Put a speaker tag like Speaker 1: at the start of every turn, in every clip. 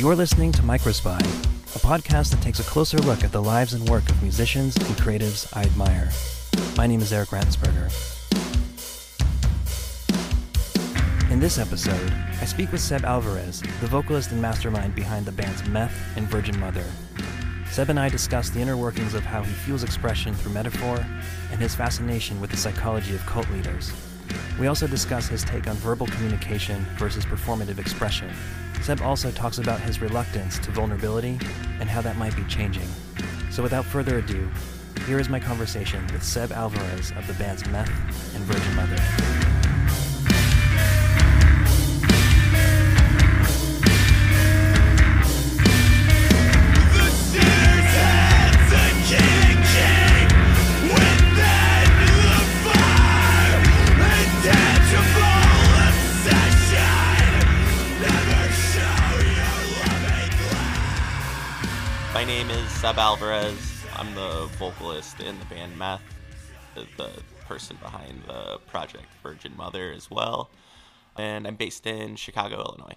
Speaker 1: You're listening to Microspy, a podcast that takes a closer look at the lives and work of musicians and creatives I admire. My name is Eric Ransberger. In this episode, I speak with Seb Alvarez, the vocalist and mastermind behind the bands Meth and Virgin Mother. Seb and I discuss the inner workings of how he fuels expression through metaphor and his fascination with the psychology of cult leaders. We also discuss his take on verbal communication versus performative expression. Seb also talks about his reluctance to vulnerability and how that might be changing. So without further ado, here is my conversation with Seb Alvarez of the bands Meth and Virgin Mother.
Speaker 2: Seb Alvarez. I'm the vocalist in the band Meth, the, person behind the project Virgin Mother as well. And I'm based in Chicago, Illinois.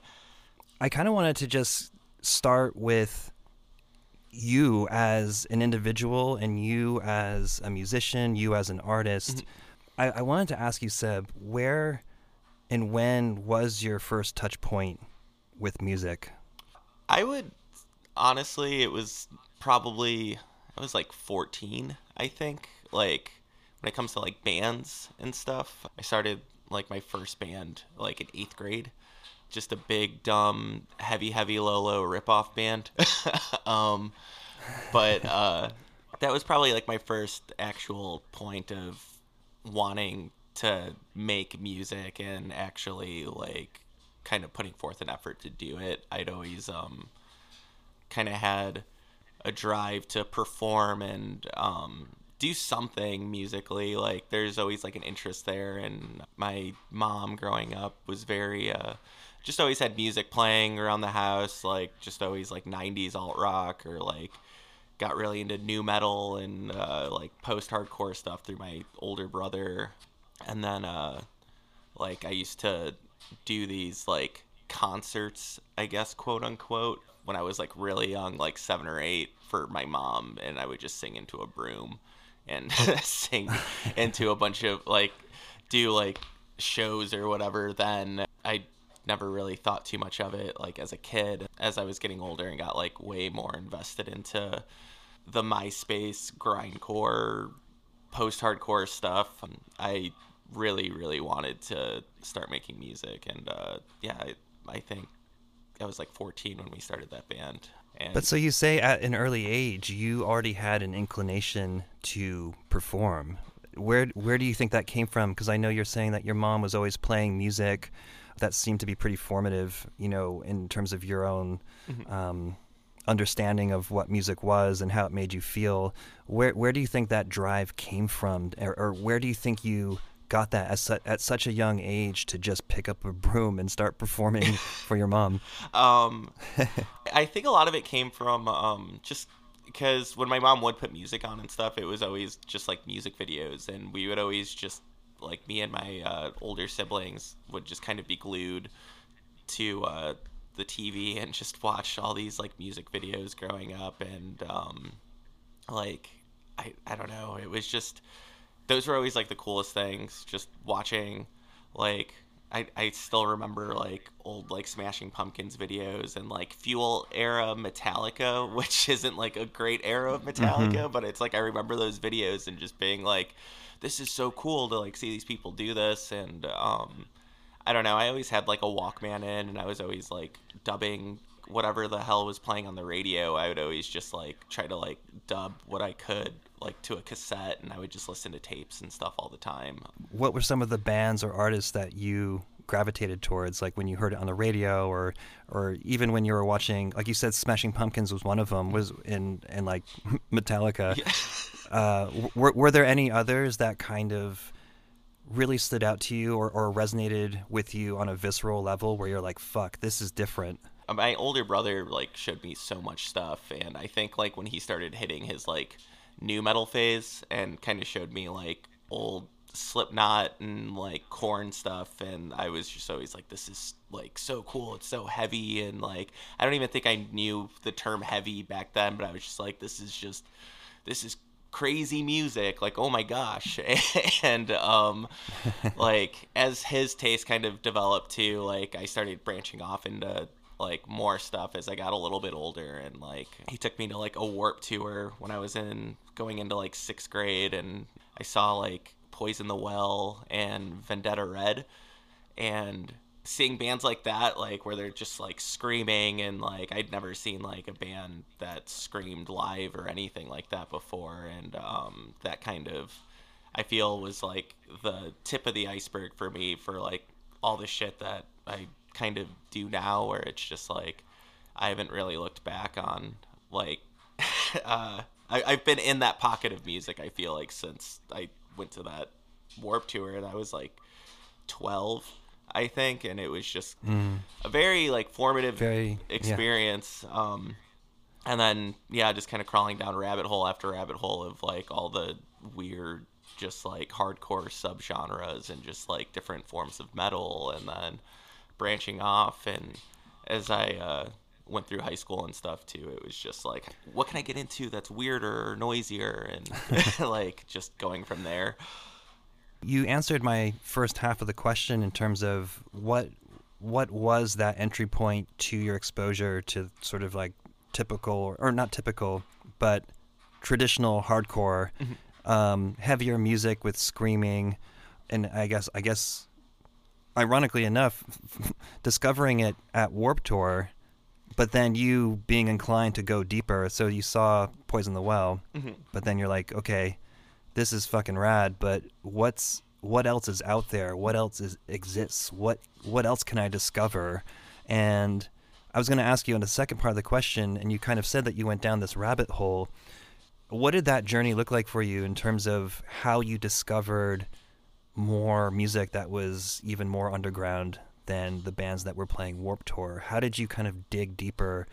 Speaker 1: I kind of wanted to just start with you as an individual and you as a musician, you as an artist. Mm-hmm. I, I wanted to ask you, Seb, where and when was your first touch point with music?
Speaker 2: I would honestly, it was probably I was like 14, I think. Like when it comes to like bands and stuff, I started like my first band like in eighth grade. Just a big dumb Heavy Heavy Low Low ripoff band. um, but uh, that was probably like my first actual point of wanting to make music and actually like kind of putting forth an effort to do it. I'd always um kind of had a drive to perform and um, do something musically. Like there's always like an interest there, and my mom growing up was very uh, just always had music playing around the house, like just always like '90s alt rock or like got really into nu metal and uh, like post hardcore stuff through my older brother, and then uh, like I used to do these like concerts, I guess, quote unquote, when I was like really young, like seven or eight, for my mom, and I would just sing into a broom and sing into a bunch of like do like shows or whatever. Then I never really thought too much of it like as a kid. As I was getting older and got like way more invested into the MySpace grindcore, post hardcore stuff, I really really wanted to start making music, and uh, yeah, I, I think I was like 14 when we started that band. And
Speaker 1: But so you say at an early age you already had an inclination to perform. Where where do you think that came from? Because I know you're saying that your mom was always playing music. That seemed to be pretty formative, you know, in terms of your own um, understanding of what music was and how it made you feel. Where where do you think that drive came from, or, or where do you think you got that at, su- at such a young age to just pick up a broom and start performing for your mom?
Speaker 2: Um, I think a lot of it came from um, just because when my mom would put music on and stuff, it was always just like music videos, and we would always just like me and my uh, older siblings would just kind of be glued to uh, the TV and just watch all these like music videos growing up, and um, like I I don't know, it was just those were always like the coolest things. Just watching like I, I still remember like old like Smashing Pumpkins videos and like Fuel era Metallica, which isn't like a great era of Metallica, but it's like I remember those videos and just being like, this is so cool to like see these people do this and um I don't know, I always had like a Walkman in and I was always like dubbing whatever the hell was playing on the radio. I would always just like try to like dub what I could like to a cassette and I would just listen to tapes and stuff all the time.
Speaker 1: what were some of the bands or artists that you gravitated towards like when you heard it on the radio or or even when you were watching like you said smashing pumpkins was one of them was in and like metallica uh were, were there any others that kind of really stood out to you or, or resonated with you on a visceral level where you're like fuck this is different
Speaker 2: my older brother like showed me so much stuff and i think like when he started hitting his like nu metal phase and kind of showed me like old Slipknot and like Korn stuff, and I was just always like, this is like so cool. It's so heavy, and like I don't even think I knew the term heavy back then, but I was just like, this is just this is crazy music like oh my gosh and um like as his taste kind of developed too like i started branching off into like more stuff as i got a little bit older and like he took me to like a warp tour when i was in going into like sixth grade and i saw like poison the well and vendetta red. And seeing bands like that like where they're just like screaming and like i'd never seen like a band that screamed live or anything like that before. And um, that kind of i feel was like the tip of the iceberg for me for like all the shit that i kind of do now where it's just like i haven't really looked back on like uh, I, i've been in that pocket of music i feel like since i went to that warp tour and i was like 12 I think, and it was just
Speaker 1: Mm.
Speaker 2: a very like formative
Speaker 1: Very- yeah.
Speaker 2: experience. Um, and then yeah, just kind of crawling down rabbit hole after rabbit hole of like all the weird, just like hardcore subgenres and just like different forms of metal, and then branching off. And as I uh, went through high school and stuff too, it was just like, what can I get into that's weirder or noisier, and like just going from there.
Speaker 1: You answered my first half of the question in terms of what what was that entry point to your exposure to sort of like typical or not typical, but traditional hardcore, um, heavier music with screaming, and I guess I guess ironically enough, discovering it at Warp Tour, but then you being inclined to go deeper. So you saw Poison the Well, mm-hmm. but then you're like, okay, this is fucking rad, but what's what else is out there? What else is exists? What what else can I discover? And I was going to ask you on the second part of the question, and you kind of said that you went down this rabbit hole. What did that journey look like for you in terms of how you discovered more music that was even more underground than the bands that were playing Warp Tour? How did you kind of dig deeper?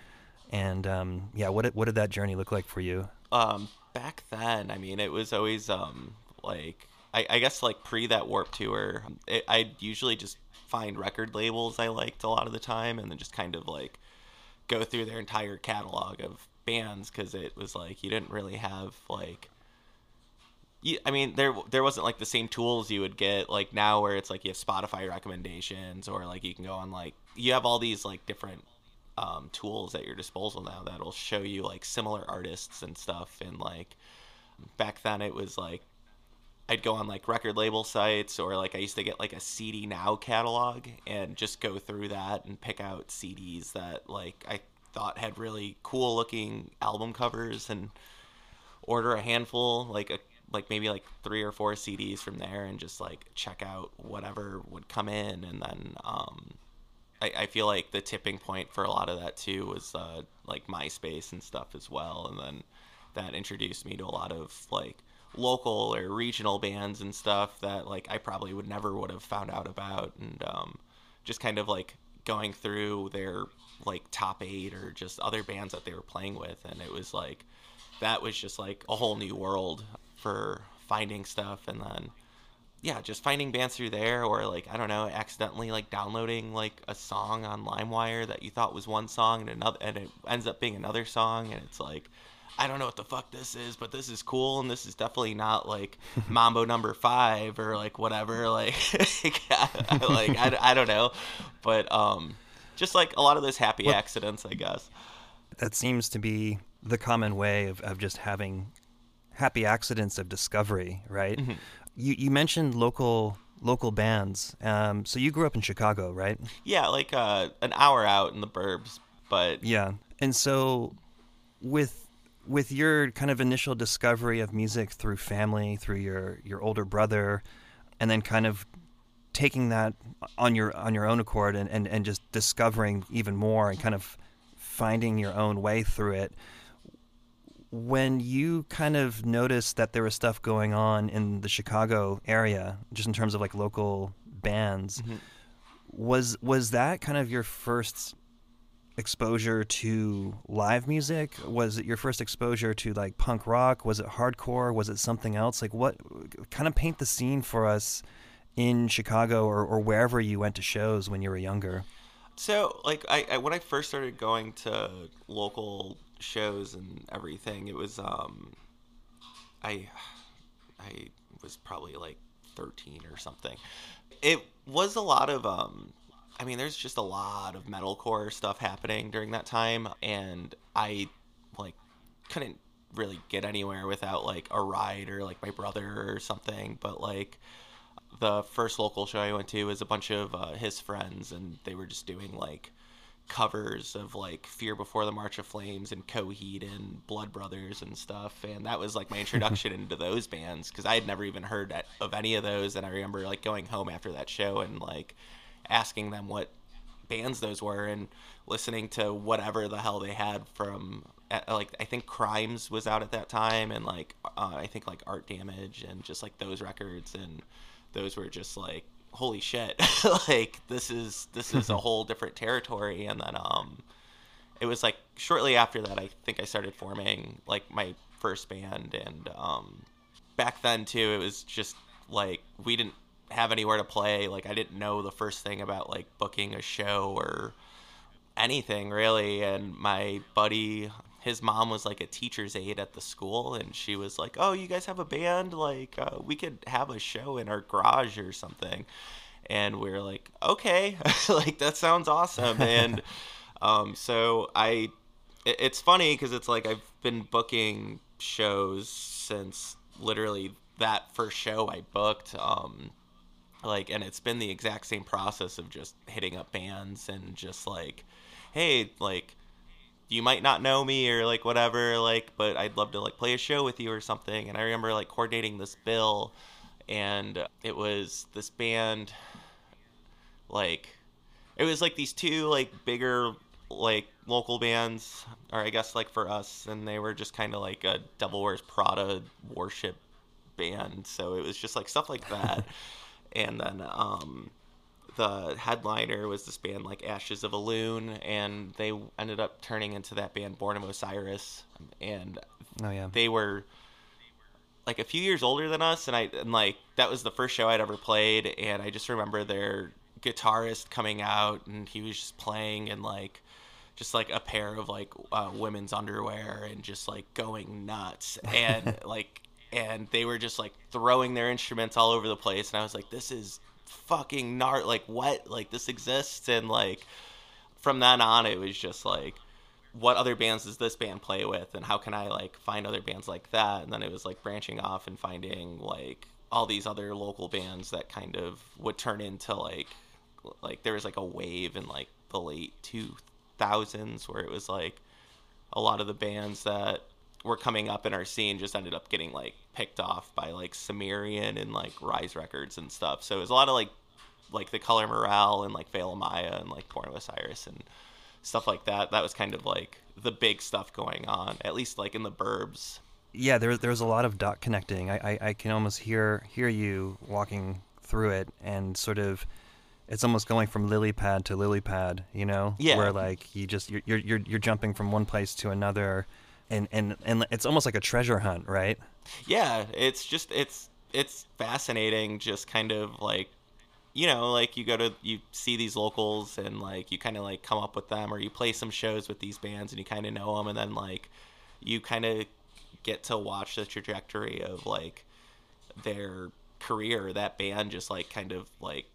Speaker 1: And um, yeah, what did, what did that journey look like for you?
Speaker 2: um back then i mean it was always um like i, I guess like pre that warp tour it, i'd usually just find record labels i liked a lot of the time and then just kind of like go through their entire catalog of bands because it was like you didn't really have like you, I mean, there there wasn't like the same tools you would get like now, where it's like you have Spotify recommendations, or like you can go on like you have all these like different um, tools at your disposal now that'll show you like similar artists and stuff. And like back then, it was like I'd go on like record label sites, or like I used to get like a CD Now catalog and just go through that and pick out CDs that like I thought had really cool looking album covers and order a handful like a like maybe like three or four CDs from there and just like check out whatever would come in. And then um I, I feel like the tipping point for a lot of that too was uh like MySpace and stuff as well. And then that introduced me to a lot of like local or regional bands and stuff that like I probably would never would have found out about. And um just kind of like going through their like top eight or just other bands that they were playing with. And it was like that was just like a whole new world for finding stuff and then yeah just finding bands through there or like i don't know accidentally like downloading like a song on limewire that you thought was one song and another and it ends up being another song and it's like i don't know what the fuck this is but this is cool and this is definitely not like mambo number five or like whatever like like I, I don't know. But um just like a lot of those happy
Speaker 1: Well-
Speaker 2: accidents i guess.
Speaker 1: That seems to be the common way of, of just having happy accidents of discovery, right? You you mentioned local local bands. Um, so you grew up in Chicago, right?
Speaker 2: yeah like uh an hour out in the burbs but
Speaker 1: Yeah. And so with with your kind of initial discovery of music through family, through your your older brother, and then kind of taking that on your on your own accord and, and, and just discovering even more and kind of finding your own way through it. When you kind of noticed that there was stuff going on in the Chicago area, just in terms of like local bands, mm-hmm. was was that kind of your first exposure to live music? Was it your first exposure to like punk rock? Was it hardcore? Was it something else? Like what kind of paint the scene for us in Chicago or, or wherever you went to shows when you were younger?
Speaker 2: So, like, I, I when I first started going to local shows and everything, it was um, I I was probably like 13 or something. It was a lot of um I mean there's just a lot of metalcore stuff happening during that time and I like couldn't really get anywhere without like a ride or like my brother or something, but like the first local show I went to was a bunch of uh, his friends and they were just doing like covers of like Fear Before the March of Flames and Coheed and Blood Brothers and stuff, and that was like my introduction into those bands because I had never even heard of any of those, and I remember like going home after that show and like asking them what bands those were and listening to whatever the hell they had from like I think Crimes was out at that time and like uh, I think like Art Damage and just like those records and those were just like holy shit. Like this is this is a whole different territory. And then um it was like shortly after that i think i started forming like my first band. And um back then too it was just like we didn't have anywhere to play. Like i didn't know the first thing about like booking a show or anything really. And my buddy his mom was like a teacher's aide at the school and she was like oh you guys have a band? Like uh, we could have a show in our garage or something. And we are like okay. Like that sounds awesome. And um, so i it, it's funny because it's like i've been booking shows since literally that first show i booked um, like and it's been the exact same process of just hitting up bands and just like hey like you might not know me or like whatever like but i'd love to like play a show with you or something. And i remember like coordinating this bill and it was this band like it was like these two like bigger like local bands or i guess like for us and they were just kind of like a devil wears prada worship band. So it was just like stuff like that. And then um the headliner was this band like Ashes of a Loon, and they ended up turning into that band Born of Osiris, and
Speaker 1: oh yeah,
Speaker 2: they were like a few years older than us, and I and like that was the first show I'd ever played, and I just remember their guitarist coming out, and he was just playing in like just like a pair of like uh, women's underwear and just like going nuts and like and they were just like throwing their instruments all over the place and i was like this is fucking gnarly. Like what? Like this exists, and like from then on, it was just like, what other bands does this band play with, and how can I like find other bands like that? And then it was like branching off and finding like all these other local bands that kind of would turn into like like there was like a wave in like the late 2000s where it was like a lot of the bands that were coming up in our scene just ended up getting like picked off by like Sumerian and like Rise Records and stuff. So it was a lot of like like the Color Morale and like Veil Maya and like Born of Osiris and stuff like that. That was kind of like the big stuff going on, at least like in the burbs.
Speaker 1: Yeah, there there was a lot of dot connecting. I, I, I can almost hear hear you walking through it and sort of it's almost going from lily pad to lily pad, you know?
Speaker 2: Yeah.
Speaker 1: Where like you just you're you're you're jumping from one place to another and and and it's almost like a treasure hunt, right?
Speaker 2: Yeah, it's just it's it's fascinating just kind of like you know, like you go to you see these locals and like you kind of like come up with them or you play some shows with these bands and you kind of know them and then like you kind of get to watch the trajectory of like their career that band just like kind of like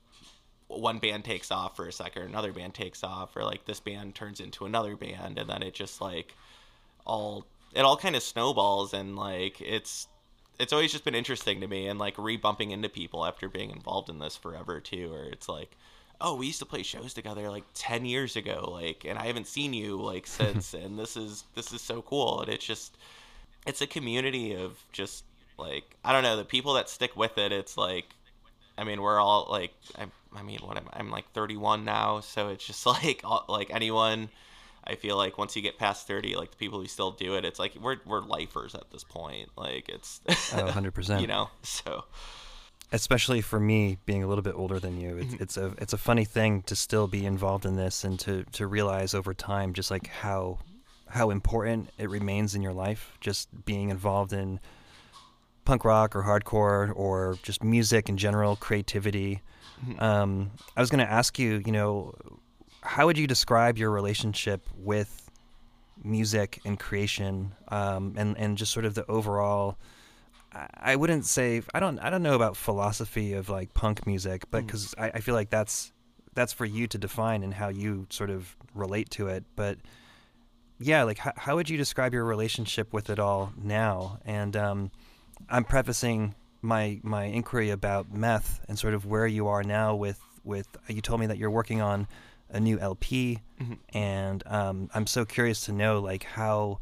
Speaker 2: one band takes off for a second another band takes off or like this band turns into another band and then it just like all it all kind of snowballs and like it's it's always just been interesting to me and like rebumping into people after being involved in this forever too where it's like oh we used to play shows together like 10 years ago like and i haven't seen you like since and this is this is so cool. And it's just it's a community of just like i don't know the people that stick with it it's like i mean we're all like i, I mean what I'm, I'm like 31 now so it's just like all, like anyone I feel like once you get past 30, like the people who still do it, it's like we're we're lifers at this point. Like it's
Speaker 1: oh, 100%.
Speaker 2: you know. So
Speaker 1: especially for me being a little bit older than you it's,
Speaker 2: Mhm.
Speaker 1: it's a it's a funny thing to still be involved in this and to to realize over time just like how how important it remains in your life just being involved in punk rock or hardcore or just music in general creativity
Speaker 2: Mhm.
Speaker 1: um, i was going to ask you you know how would you describe your relationship with music and creation um, and and just sort of the overall I- wouldn't say I don't I don't know about philosophy of like punk music, but
Speaker 2: Mm.
Speaker 1: because I, I feel like that's that's for you to define and how you sort of relate to it. But yeah, like how, how would you describe your relationship with it all now? And um, I'm prefacing my my inquiry about meth and sort of where you are now with with you told me that you're working on a new LP,
Speaker 2: Mhm.
Speaker 1: and um, I'm so curious to know like how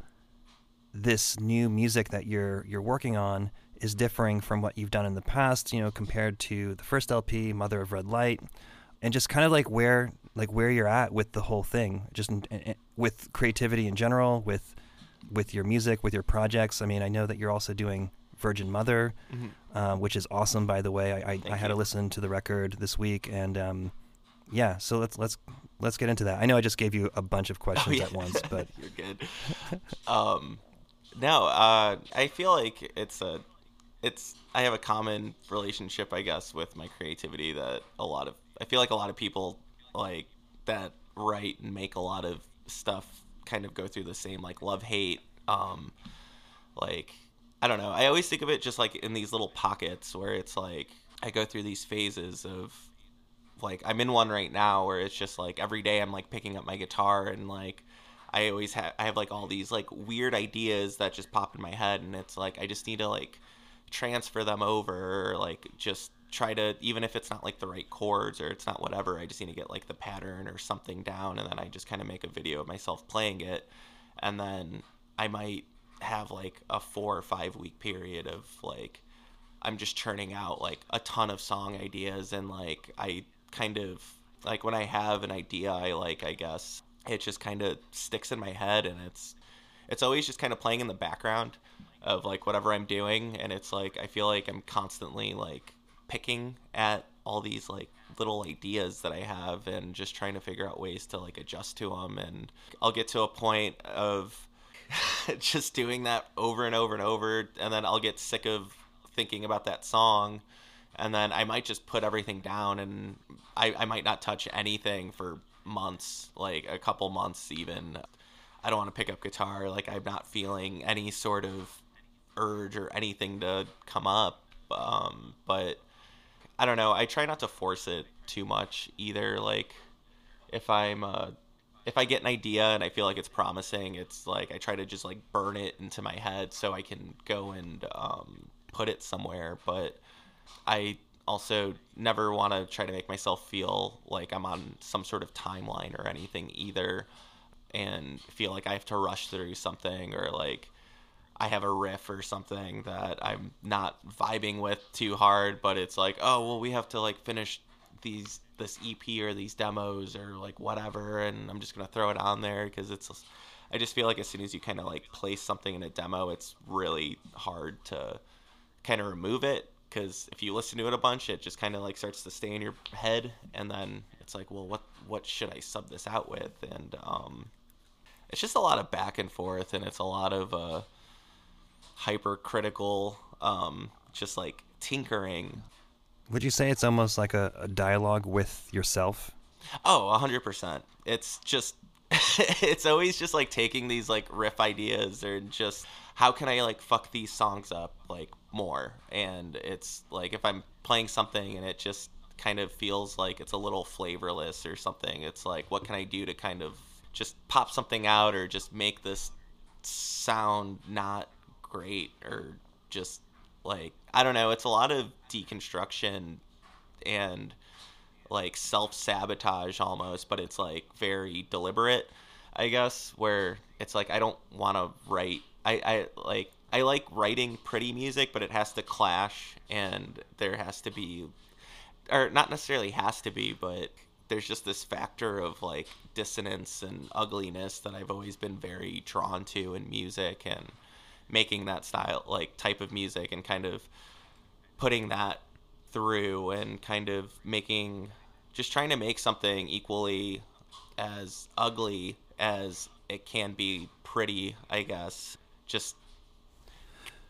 Speaker 1: this new music that you're you're working on is differing from what you've done in the past, you know, compared to the first LP, Mother of Red Light, and just kind of like where like where you're at with the whole thing, just in, in, with creativity in general, with with your music, with your projects. I mean, I know that you're also doing Virgin Mother,
Speaker 2: Mhm.
Speaker 1: um, which is awesome, by the way. I, I, I had to listen to the record this week, and um, yeah, so let's let's let's get into that. I know I just gave you a bunch of questions
Speaker 2: Oh, yeah.
Speaker 1: at once, but
Speaker 2: you're good. um, no, uh, I feel like it's a, it's I have a common relationship, I guess, with my creativity that a lot of I feel like a lot of people like that write and make a lot of stuff kind of go through the same like love hate. Um, like I don't know. I always think of it just like in these little pockets where it's like I go through these phases of like I'm in one right now where it's just like every day I'm like picking up my guitar and like I always have I have like all these like weird ideas that just pop in my head and it's like I just need to like transfer them over or like just try to even if it's not like the right chords or it's not whatever I just need to get like the pattern or something down and then I just kind of make a video of myself playing it. And then I might have like a 4 or 5 week period of like I'm just churning out like a ton of song ideas and like I kind of like when I have an idea I like I guess it just kind of sticks in my head and it's it's always just kind of playing in the background of like whatever I'm doing. And it's like I feel like I'm constantly like picking at all these like little ideas that I have and just trying to figure out ways to like adjust to them and I'll get to a point of just doing that over and over and over. And then I'll get sick of thinking about that song and then I might just put everything down and I, I might not touch anything for months, like a couple months even. I don't want to pick up guitar, like I'm not feeling any sort of urge or anything to come up. Um, but I don't know, I try not to force it too much either. Like if I'm uh if I get an idea and I feel like it's promising, it's like I try to just like burn it into my head so I can go and um, put it somewhere. But I also never want to try to make myself feel like I'm on some sort of timeline or anything either and feel like I have to rush through something or like I have a riff or something that I'm not vibing with too hard, but it's like, oh well, we have to like finish these this EP or these demos or like whatever, and I'm just gonna throw it on there because it's. I just feel like as soon as you kind of like place something in a demo, it's really hard to kind of remove it because if you listen to it a bunch, it just kind of like starts to stay in your head, and then it's like, well, what what should I sub this out with? And um, it's just a lot of back and forth, and it's a lot of uh, hypercritical, um, just like tinkering.
Speaker 1: would you say it's almost like a, a dialogue with yourself?
Speaker 2: Oh, a hundred percent. It's just, it's always just like taking these like riff ideas or just how can I like fuck these songs up like more? And it's like if I'm playing something and it just kind of feels like it's a little flavorless or something, it's like what can I do to kind of just pop something out or just make this sound not great or just like I don't know. It's a lot of deconstruction and like self sabotage almost, but it's like very deliberate, I guess, where it's like I don't want to write. I, I like I like writing pretty music, but it has to clash, and there has to be, or not necessarily has to be, but there's just this factor of like dissonance and ugliness that I've always been very drawn to in music and making that style like type of music and kind of putting that through and kind of making just trying to make something equally as ugly as it can be pretty, I guess. Just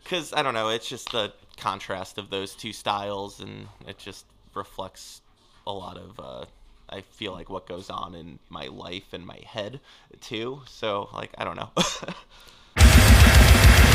Speaker 2: because I don't know, it's just the contrast of those two styles, and it just reflects a lot of. Uh, I feel like what goes on in my life and my head too. So like I don't know.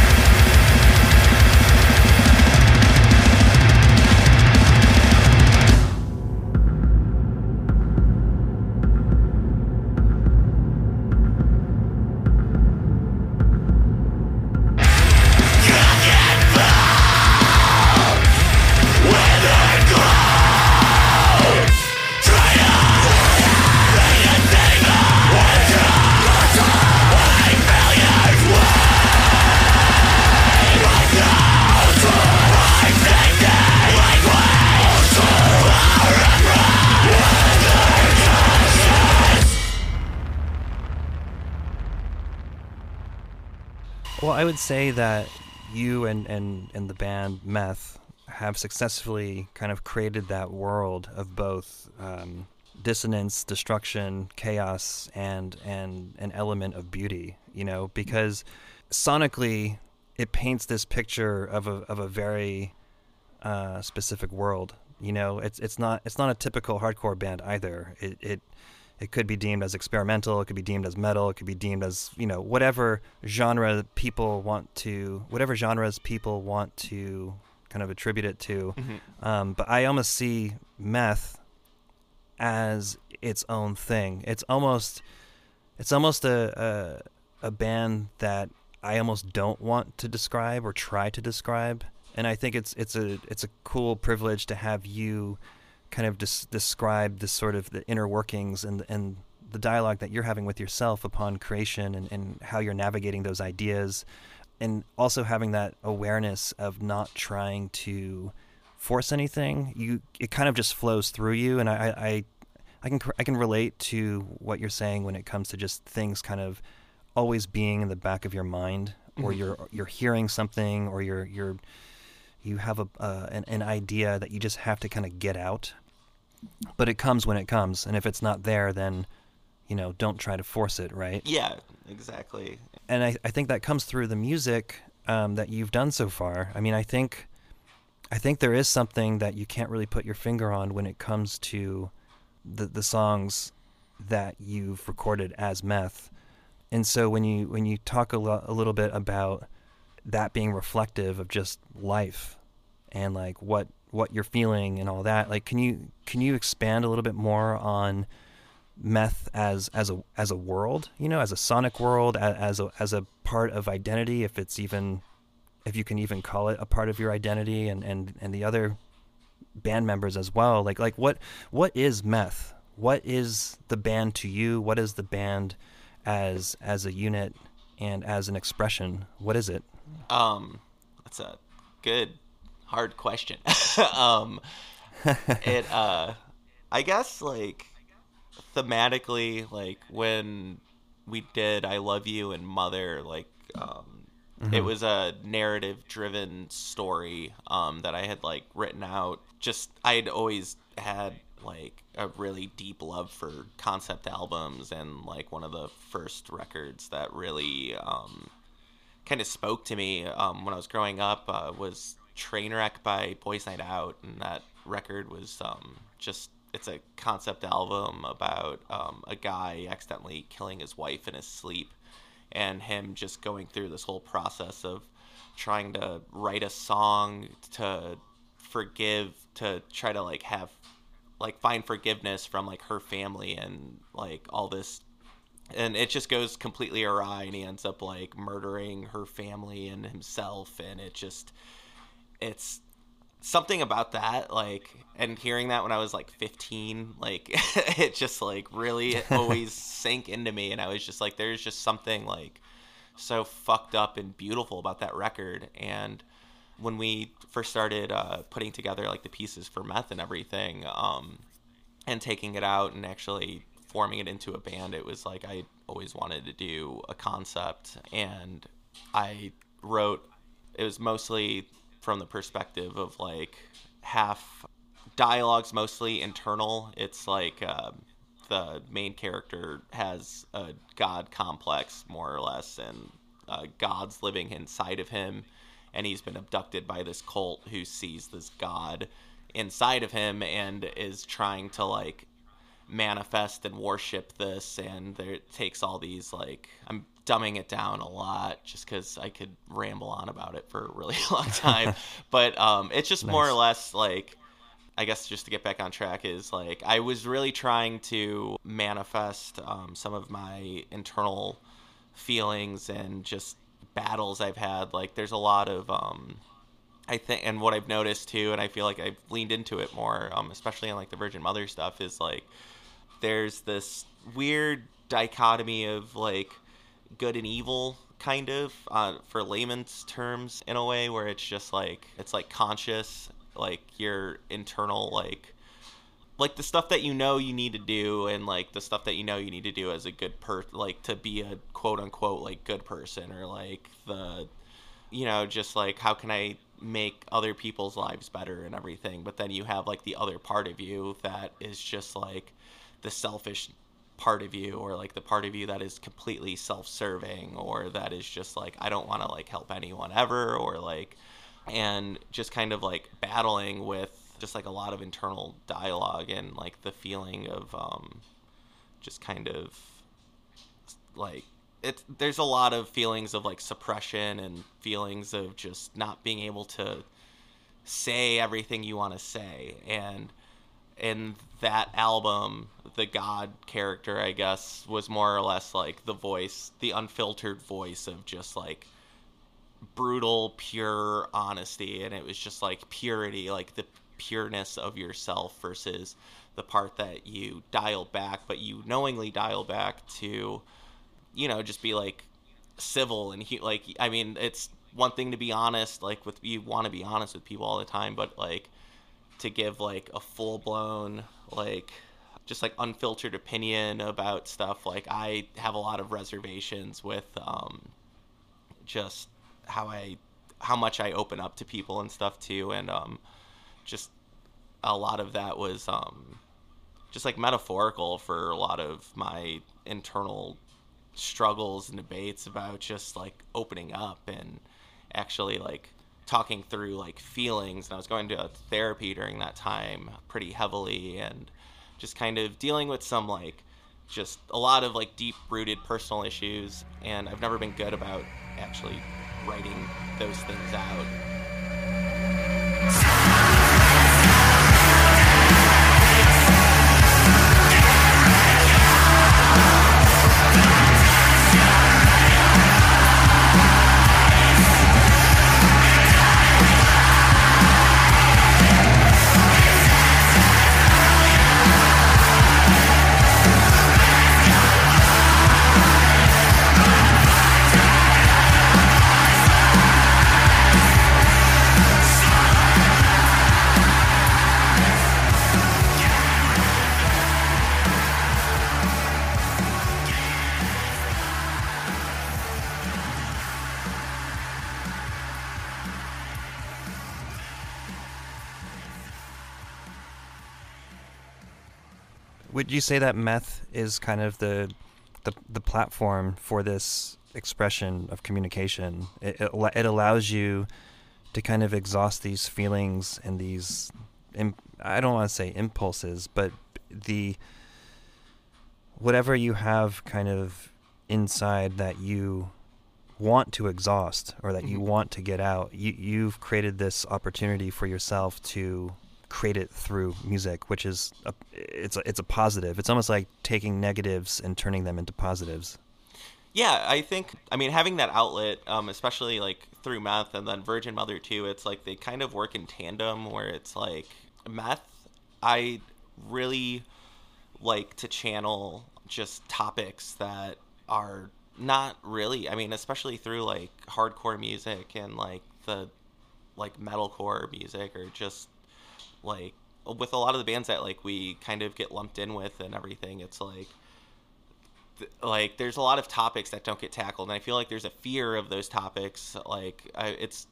Speaker 1: I would say that you and, and, and the band Meth have successfully kind of created that world of both um, dissonance, destruction, chaos, and and an element of beauty. You know, because sonically, it paints this picture of a of a very uh, specific world. You know, it's it's not it's not a typical hardcore band either. It it it could be deemed as experimental. It could be deemed as metal. It could be deemed as you know whatever genre people want to whatever genres people want to kind of attribute it to.
Speaker 2: Mm-hmm.
Speaker 1: Um, but I almost see meth as its own thing. It's almost it's almost a, a a band that I almost don't want to describe or try to describe. And I think it's it's a it's a cool privilege to have you kind of des- describe this sort of the inner workings and and the dialogue that you're having with yourself upon creation and, and how you're navigating those ideas and also having that awareness of not trying to force anything you it kind of just flows through you and I, I I can I can relate to what you're saying when it comes to just things kind of always being in the back of your mind or
Speaker 2: Mhm.
Speaker 1: you're you're hearing something or you're you're you have a uh, an, an idea that you just have to kind of get out but it comes when it comes and if it's not there then you know don't try to force it right
Speaker 2: yeah, exactly.
Speaker 1: and I, I think that comes through the music um, that you've done so far. I mean, I think, I think there is something that you can't really put your finger on when it comes to the the songs that you've recorded as meth. And so when you when you talk a, lo- a little bit about that being reflective of just life and like what what you're feeling and all that, like can you can you expand a little bit more on meth as as a as a world, you know, as a sonic world, as, as a as a part of identity, if it's even if you can even call it a part of your identity, and and and the other band members as well. Like like what what is meth? What is the band to you? What is the band as as a unit and as an expression? What is it?
Speaker 2: Um, that's a good, hard question. um, it, uh, I guess like thematically, like when we did "I Love You" and "Mother," like um, it was a narrative-driven story um, that I had like written out. Just I'd always had like a really deep love for concept albums, and like one of the first records that really um, kind of spoke to me um, when I was growing up uh, was Trainwreck by Boys Night Out, and that record was um, just it's a concept album about um, a guy accidentally killing his wife in his sleep, and him just going through this whole process of trying to write a song to forgive, to try to like have like find forgiveness from like her family and like all this. And it just goes completely awry and he ends up like murdering her family and himself. And it just it's something about that like and hearing that when i was like 15 like it just like really always sank into me and i was just like there's just something like so fucked up and beautiful about that record and when we first started uh, putting together like the pieces for meth and everything um, and taking it out and actually forming it into a band it was like i always wanted to do a concept and i wrote it was mostly from the perspective of like half dialogues mostly internal. It's like um, the main character has a god complex, more or less, and uh, God's living inside of him, and he's been abducted by this cult who sees this God inside of him and is trying to like manifest and worship this and there it takes all these like i'm dumbing it down a lot just because i could ramble on about it for a really long time but um it's just nice. more or less like i guess just to get back on track is like i was really trying to manifest um, some of my internal feelings and just battles I've had. Like there's a lot of um, I think, and what I've noticed too, and I feel like I've leaned into it more, um, especially in like the Virgin Mother stuff, is like there's this weird dichotomy of like good and evil kind of uh, for layman's terms in a way where it's just like it's like conscious like your internal like like the stuff that you know you need to do and like the stuff that you know you need to do as a good per like to be a quote unquote like good person or like the you know just like how can i make other people's lives better and everything but then you have like the other part of you that is just like the selfish part of you or like the part of you that is completely self-serving or that is just like i don't want to like help anyone ever or like and just kind of like battling with just like a lot of internal dialogue and like the feeling of um, just kind of like it's there's a lot of feelings of like suppression and feelings of just not being able to say everything you want to say. And in that album the god character i guess was more or less like the voice the unfiltered voice of just like brutal pure honesty. And it was just like purity like the pureness of yourself versus the part that you dial back, but you knowingly dial back to, you know, just be like civil and he, like, I mean, it's one thing to be honest, like with you want to be honest with people all the time, but like to give like a full blown like just like unfiltered opinion about stuff. Like i have a lot of reservations with um just how i how much i open up to people and stuff too. And um just a lot of that was um, just like metaphorical for a lot of my internal struggles and debates about just like opening up and actually like talking through like feelings. And I was going to therapy during that time pretty heavily and just kind of dealing with some like just a lot of like deep rooted personal issues and I've never been good about actually writing those things out.
Speaker 1: Would you say that meth is kind of the the, the platform for this expression of communication? It, it, it allows you to kind of exhaust these feelings and these I don't want to say impulses, but the whatever you have kind of inside that you want to exhaust or that you mm-hmm. want to get out, you you've created this opportunity for yourself to create it through music, which is a, it's a, it's a positive. It's almost like taking negatives and turning them into positives.
Speaker 2: Yeah, I think I mean having that outlet, um, especially like through meth and then Virgin Mother too. It's like they kind of work in tandem, where it's like meth. I really like to channel just topics that are not really. I mean, especially through like hardcore music and like the like metalcore music or just like with a lot of the bands that like we kind of get lumped in with and everything it's like th- like there's a lot of topics that don't get tackled and i feel like there's a fear of those topics like I, it's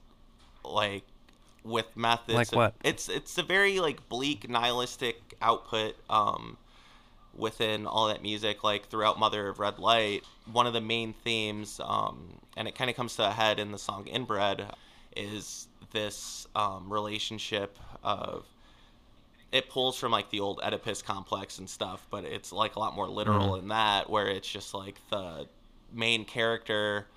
Speaker 2: like with meth, it's
Speaker 1: Like
Speaker 2: a,
Speaker 1: what?
Speaker 2: It's it's a very like bleak, nihilistic output. Um, within all that music, like throughout Mother of Red Light, one of the main themes, um, and it kind of comes to a head in the song Inbred, is this um, relationship of it pulls from like the old Oedipus complex and stuff, but it's like a lot more literal in that, where it's just like the main character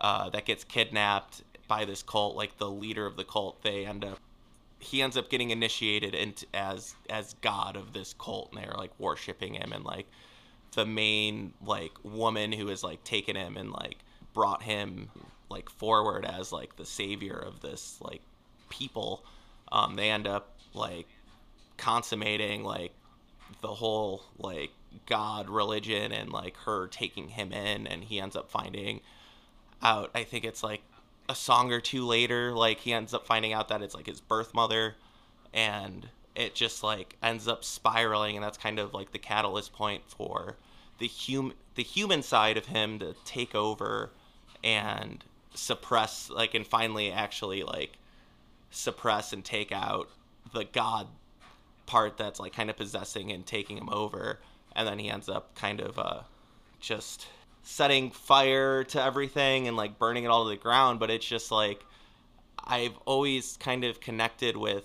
Speaker 2: uh, that gets kidnapped by this cult, like the leader of the cult, they end up he ends up getting initiated into as as god of this cult, and they're like worshiping him, and like the main like woman who has like taken him and like brought him like forward as like the savior of this like people um they end up like consummating like the whole like god religion and like her taking him in and he ends up finding out i think it's like a song or two later like he ends up finding out that it's like his birth mother. And it just like ends up spiraling and that's kind of like the catalyst point for the human the human side of him to take over and suppress like and finally actually like suppress and take out the god part that's like kind of possessing and taking him over and then he ends up kind of uh just setting fire to everything and like burning it all to the ground but it's just like i've always kind of connected with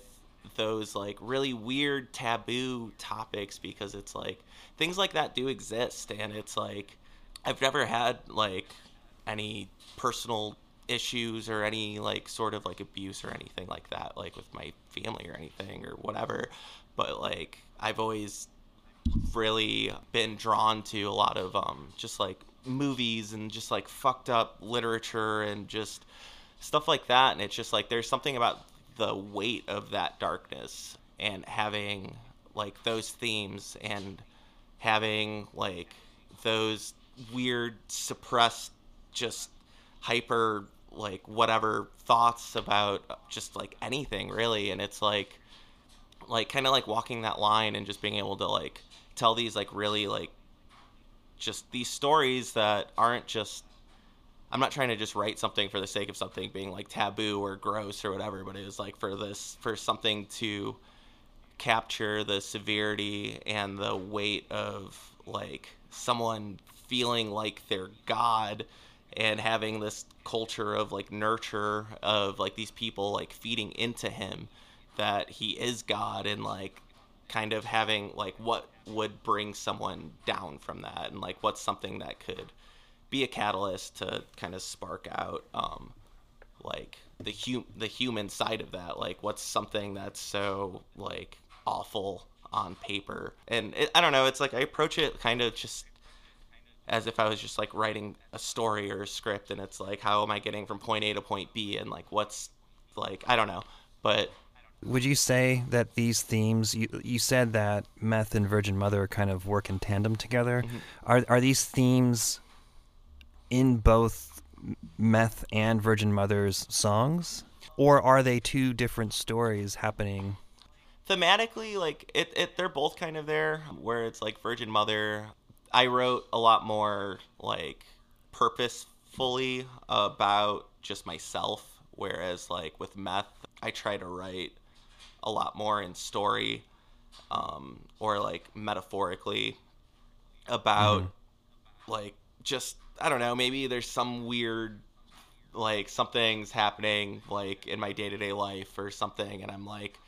Speaker 2: those like really weird taboo topics because it's like things like that do exist and it's like i've never had like any personal issues or any like sort of like abuse or anything like that like with my family or anything or whatever but like i've always really been drawn to a lot of um just like movies and just like fucked up literature and just stuff like that. And it's just like there's something about the weight of that darkness and having like those themes and having like those weird suppressed just hyper like whatever thoughts about just like anything really. And it's like like kind of like walking that line and just being able to like tell these like really like just these stories that aren't just I'm not trying to just write something for the sake of something being like taboo or gross or whatever, but it was like for this for something to capture the severity and the weight of like someone feeling like they're god and having this culture of like nurture of like these people like feeding into him that he is god and like kind of having like what would bring someone down from that and like what's something that could be a catalyst to kind of spark out um like the hu- the human side of that. Like what's something that's so like awful on paper? And it, i don't know it's like i approach it kind of just as if i was just like writing a story or a script and it's like how am i getting from point a to point b and like what's like i don't know. But
Speaker 1: Would you say that these themes you you said that meth and Virgin Mother kind of work in tandem together? Mm-hmm. Are are these themes in both meth and Virgin Mother's songs, or are they two different stories happening?
Speaker 2: thematically like it, it they're both kind of there where it's like virgin mother i wrote a lot more like purposefully about just myself whereas like with meth i try to write a lot more in story um, or like metaphorically about like just i don't know maybe there's some weird like something's happening like in my day-to-day life or something and i'm like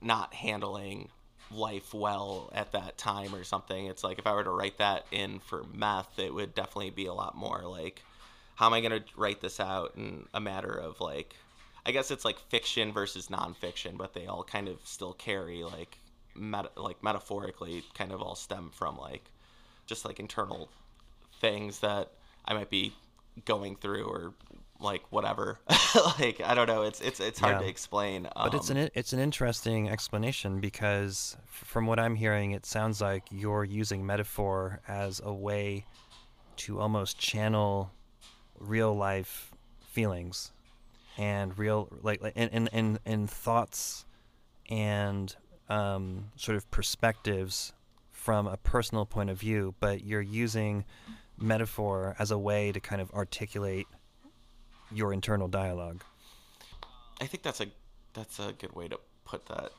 Speaker 2: not handling life well at that time or something. It's like if I were to write that in for meth, it would definitely be a lot more like, how am I going to write this out in a matter of like, I guess it's like fiction versus nonfiction, but they all kind of still carry like, meta- like metaphorically, kind of all stem from like, just like internal things that I might be going through or like whatever. like I don't know. It's it's it's hard
Speaker 1: Yeah.
Speaker 2: to explain.
Speaker 1: But it's
Speaker 2: um,
Speaker 1: an it's an interesting explanation because from what I'm hearing, it sounds like you're using metaphor as a way to almost channel real life feelings and real like like- and and and, and thoughts and um, sort of perspectives from a personal point of view, but you're using metaphor as a way to kind of articulate your internal dialogue.
Speaker 2: I think that's a that's a good way to put that.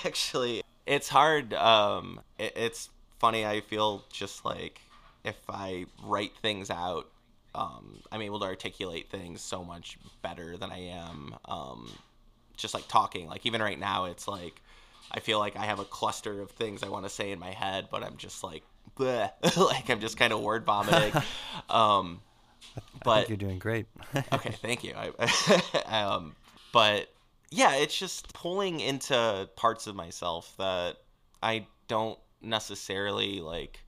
Speaker 2: Actually, it's hard. Um, it, it's funny. I feel just like if I write things out, um, I'm able to articulate things so much better than I am. Um, just like talking. Like even right now, it's like I feel like I have a cluster of things I want to say in my head, but I'm just like, like I'm just kind of word vomiting. um, but
Speaker 1: you're doing great.
Speaker 2: okay, thank you. I, um, but yeah, it's just pulling into parts of myself that I don't necessarily like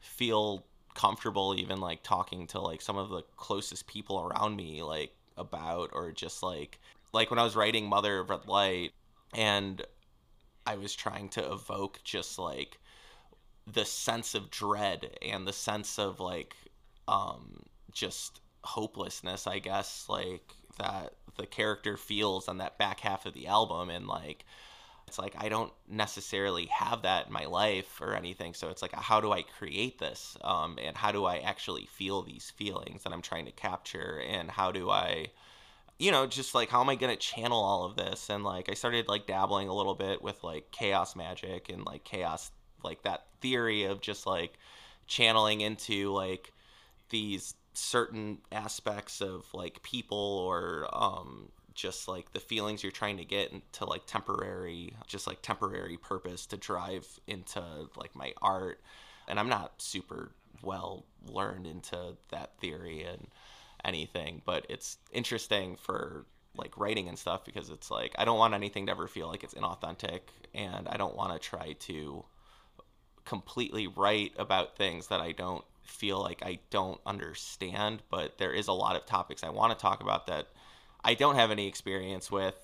Speaker 2: feel comfortable even like talking to like some of the closest people around me like about or just like like when I was writing Mother of Red Light and I was trying to evoke just like the sense of dread and the sense of like um just hopelessness I guess like that the character feels on that back half of the album and like it's like I don't necessarily have that in my life or anything. So it's like, how do I create this? Um, and how do I actually feel these feelings that I'm trying to capture? And how do I, you know, just like, how am I going to channel all of this? And like, I started like dabbling a little bit with like chaos magic and like chaos, like that theory of just like channeling into like these certain aspects of like people or um just like the feelings you're trying to get into like temporary just like temporary purpose to drive into like my art. And i'm not super well learned into that theory and anything but it's interesting for like writing and stuff because it's like i don't want anything to ever feel like it's inauthentic and i don't want to try to completely write about things that i don't feel like i don't understand but there is a lot of topics i want to talk about that I don't have any experience with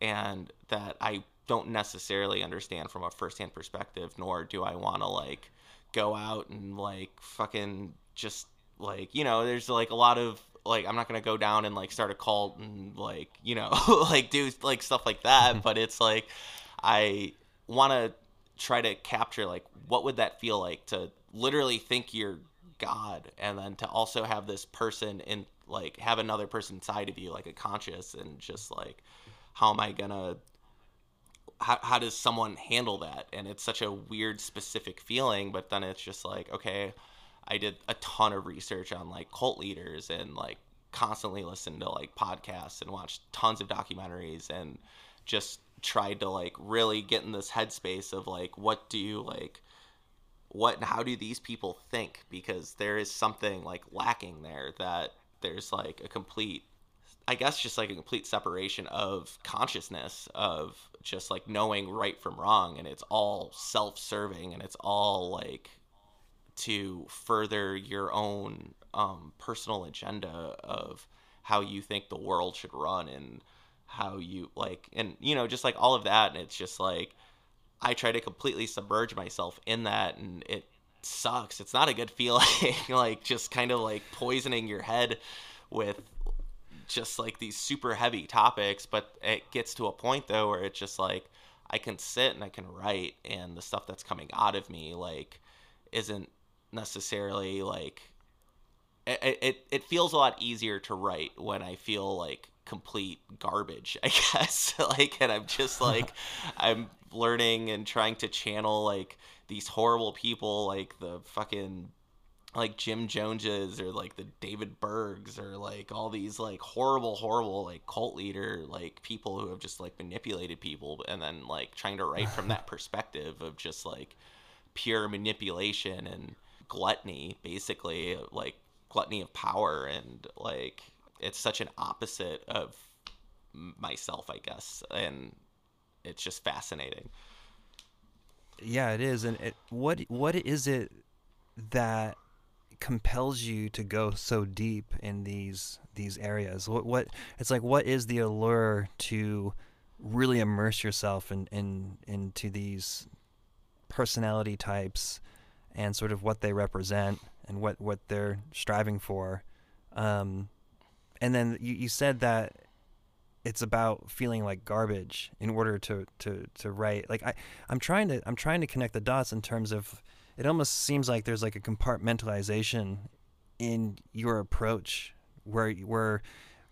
Speaker 2: and that I don't necessarily understand from a firsthand perspective, nor do I want to like go out and like fucking just like, you know, there's like a lot of like I'm not gonna go down and like start a cult and like you know like do like stuff like that, but it's like I want to try to capture like what would that feel like to literally think you're God and then to also have this person in like have another person inside of you like a conscious and just like how am i gonna how, how does someone handle that? And it's such a weird specific feeling but then it's just like okay i did a ton of research on like cult leaders and like constantly listened to like podcasts and watched tons of documentaries and just tried to like really get in this headspace of like what do you like what and how do these people think? Because there is something like lacking there that there's like a complete I guess just like a complete separation of consciousness of just like knowing right from wrong and it's all self-serving and it's all like to further your own um, personal agenda of how you think the world should run and how you like and you know just like all of that and it's just like I try to completely submerge myself in that and it sucks. It's not a good feeling. like just kind of like poisoning your head with just like these super heavy topics. But it gets to a point though where it's just like I can sit and I can write, and the stuff that's coming out of me like isn't necessarily like it, it, it feels a lot easier to write when I feel like complete garbage, I guess. like, and I'm just like, I'm learning and trying to channel like these horrible people, like the fucking like Jim Joneses or like the David Bergs or like all these like horrible, horrible like cult leader like people who have just like manipulated people and then like trying to write from that perspective of just like pure manipulation and gluttony, basically like gluttony of power and like it's such an opposite of myself, I guess, and it's just fascinating.
Speaker 1: Yeah, it is. And it, what what is it that compels you to go so deep in these these areas? What what it's like? What is the allure to really immerse yourself in, in into these personality types and sort of what they represent and what what they're striving for? Um, and then you, you said that it's about feeling like garbage in order to to to write. Like i i'm trying to i'm trying to connect the dots in terms of it almost seems like there's like a compartmentalization in your approach where where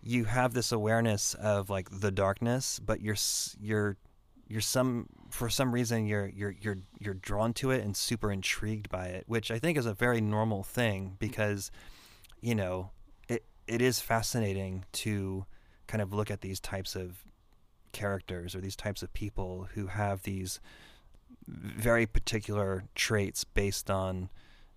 Speaker 1: you have this awareness of like the darkness, but you're you're you're some for some reason you're you're you're you're drawn to it and super intrigued by it, which I think is a very normal thing because you know it it is fascinating to kind of look at these types of characters or these types of people who have these very particular traits based on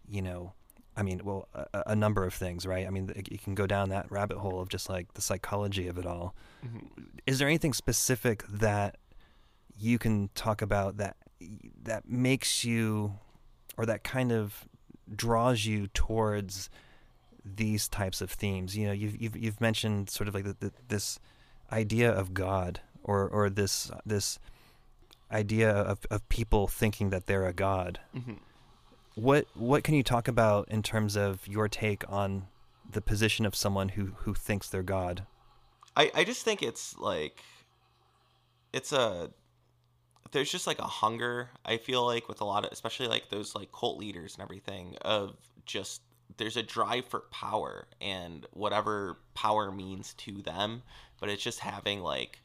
Speaker 1: you know I mean, well, a, a, number of things, right? I mean, you can go down that rabbit hole of just like the psychology of it all. Mm-hmm. Is there anything specific that you can talk about that that makes you, or that kind of draws you towards these types of themes? You know, you've you've, you've mentioned sort of like the, the, this idea of God, or or this this idea of of people thinking that they're a god. Mm-hmm what what can you talk about in terms of your take on the position of someone who who thinks they're God?
Speaker 2: I I just think it's like it's a there's just like a hunger I feel like with a lot of especially like those like cult leaders and everything of just there's a drive for power and whatever power means to them, but it's just having like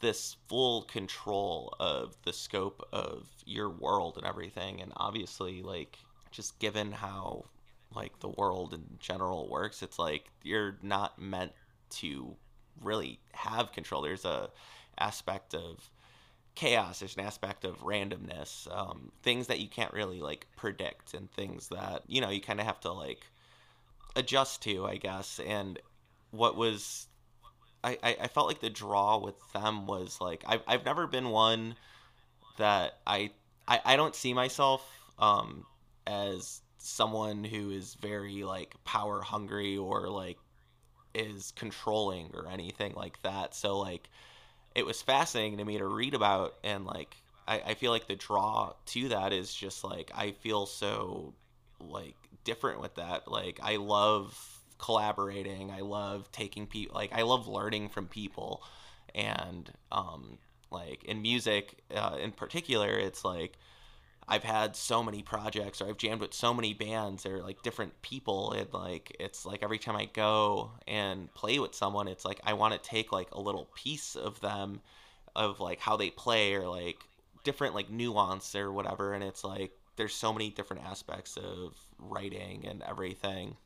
Speaker 2: this full control of the scope of your world and everything. And obviously like just given how like the world in general works it's like you're not meant to really have control. There's a aspect of chaos there's an aspect of randomness um, things that you can't really like predict and things that you know you kind of have to like adjust to i guess and what was I, I, felt like the draw with them was like I've, I've never been one that I, I I don't see myself um as someone who is very like power hungry or like is controlling or anything like that. So like it was fascinating to me to read about and like I, I feel like the draw to that is just like I feel so like different with that. Like I love collaborating. I love taking people like I love learning from people, and um, like in music uh, in particular, it's like I've had so many projects or I've jammed with so many bands or like different people and like it's like every time I go and play with someone it's like I want to take like a little piece of them of like how they play or like different like nuance or whatever and it's like there's so many different aspects of writing and everything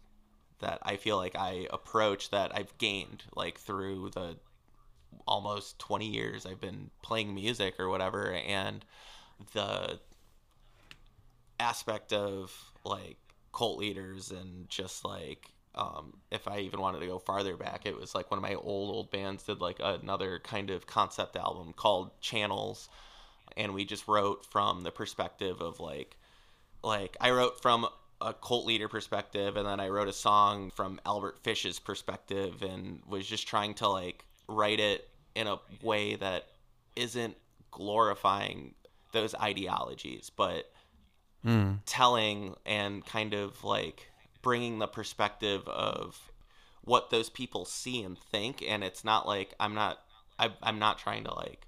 Speaker 2: that I feel like I approach that I've gained like through the almost 20 years I've been playing music or whatever and the aspect of like cult leaders and just like um, if I even wanted to go farther back, it was like one of my old old bands did like another kind of concept album called Channels, and we just wrote from the perspective of like like I wrote from a cult leader perspective and then I wrote a song from Albert Fish's perspective and was just trying to like write it in a way that isn't glorifying those ideologies but mm. telling and kind of like bringing the perspective of what those people see and think and it's not like i'm not I, i'm not trying to like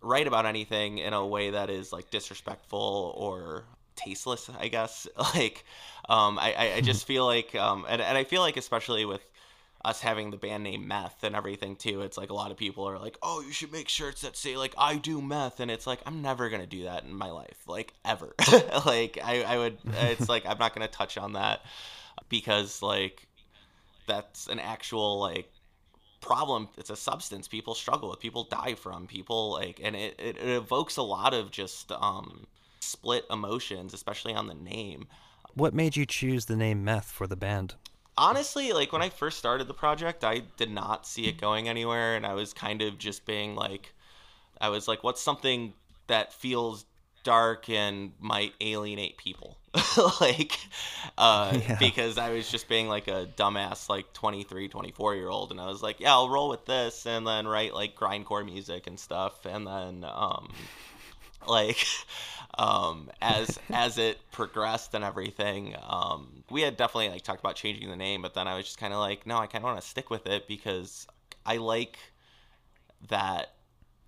Speaker 2: write about anything in a way that is like disrespectful or tasteless i guess like um, I, I just feel like um, and, and i feel like especially with us having the band name meth and everything too it's like a lot of people are like oh you should make shirts that say like i do meth and it's like i'm never gonna do that in my life like ever. Like I, I would it's like i'm not gonna touch on that because like that's an actual like problem it's a substance people struggle with people die from people like and it, it, it evokes a lot of just um split emotions especially on the name.
Speaker 1: What made you choose the name meth for the band
Speaker 2: honestly, like when I first started the project, I did not see it going anywhere, and I was kind of just being like, I was like, what's something that feels dark and might alienate people? like, uh, yeah. because I was just being like a dumbass, like 23, 24 year old, and I was like, yeah, I'll roll with this, and then write like grindcore music and stuff, and then, um, like um, as as it progressed and everything. Um, we had definitely like talked about changing the name, but then I was just kind of like, no, I kind of want to stick with it because I like that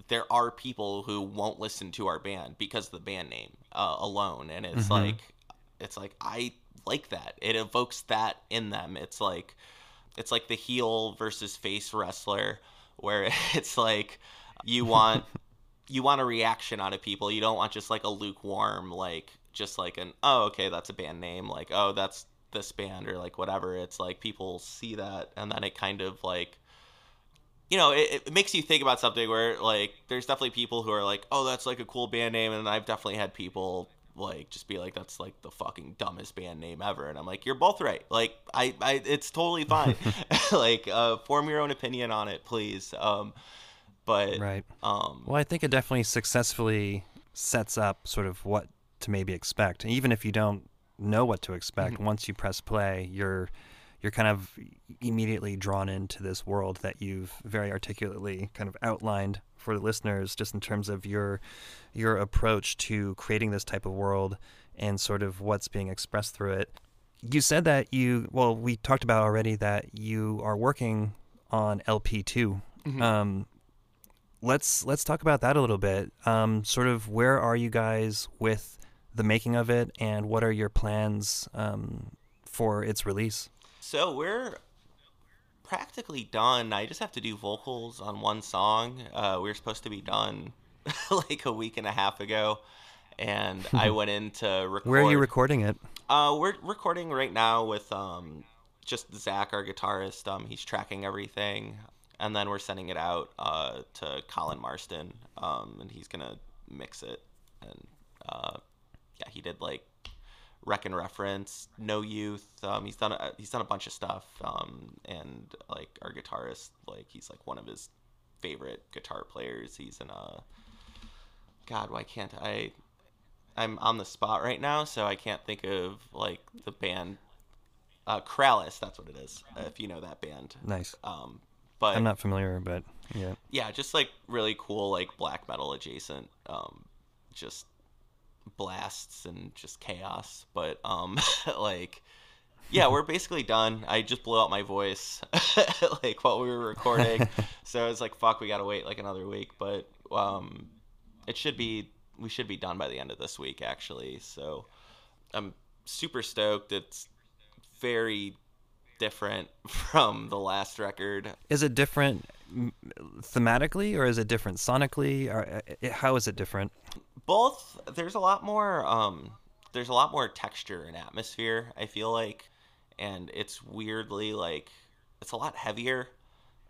Speaker 2: there are people who won't listen to our band because of the band name uh, alone, and it's mm-hmm. like it's like I like that. It evokes that in them. It's like it's like the heel versus face wrestler where it's like you want you want a reaction out of people. You don't want just like a lukewarm like just like an oh okay that's a band name like oh that's this band or like whatever. It's like people see that and then it kind of like you know, it, it, makes you think about something where like there's definitely people who are like, oh, that's like a cool band name, and I've definitely had people like just be like, that's like the fucking dumbest band name ever, and I'm like, you're both right. Like, I, I it's totally fine. like, uh, form your own opinion on it, please. Um, but
Speaker 1: right.
Speaker 2: Um,
Speaker 1: well, I think it definitely successfully sets up sort of what to maybe expect, even if you don't know what to expect. Mm-hmm. Once you press play, you're you're kind of immediately drawn into this world that you've very articulately kind of outlined for the listeners just in terms of your your approach to creating this type of world and sort of what's being expressed through it. You said that you well, we talked about already that you are working on LP 2 mm-hmm. um, let's let's talk about that a little bit. Um, sort of where are you guys with the making of it, and what are your plans um, for its release?
Speaker 2: So we're practically done. I just have to do vocals on one song. Uh, we were supposed to be done like a week and a half ago, and I went in to record.
Speaker 1: Where are you recording it?
Speaker 2: Uh, we're recording right now with um, just Zach, our guitarist. Um, he's tracking everything, and then we're sending it out uh, to Colin Marston, um, and he's gonna mix it. And uh, yeah, he did like Wreck and Reference, No Youth. Um, he's done a, he's done a bunch of stuff, um, and like our guitarist, like he's like one of his favorite guitar players. He's in a God, why can't I? I'm on the spot right now, so I can't think of like the band. Uh, Krallice, that's what it is. Uh, if you know that band.
Speaker 1: Nice.
Speaker 2: Um, but
Speaker 1: I'm not familiar, but yeah.
Speaker 2: Yeah, just like really cool, like black metal adjacent. Um, just blasts and just chaos. But um, like, yeah, we're basically done. I just blew out my voice like while we were recording, so I was like, "Fuck, we gotta wait like another week." But um, it should be we should be done by the end of this week, actually. So I'm super stoked. It's very different from the last record.
Speaker 1: Is it different thematically or is it different sonically or uh, how is it different?
Speaker 2: Both there's a lot more um there's a lot more texture and atmosphere, I feel like, and it's weirdly like it's a lot heavier,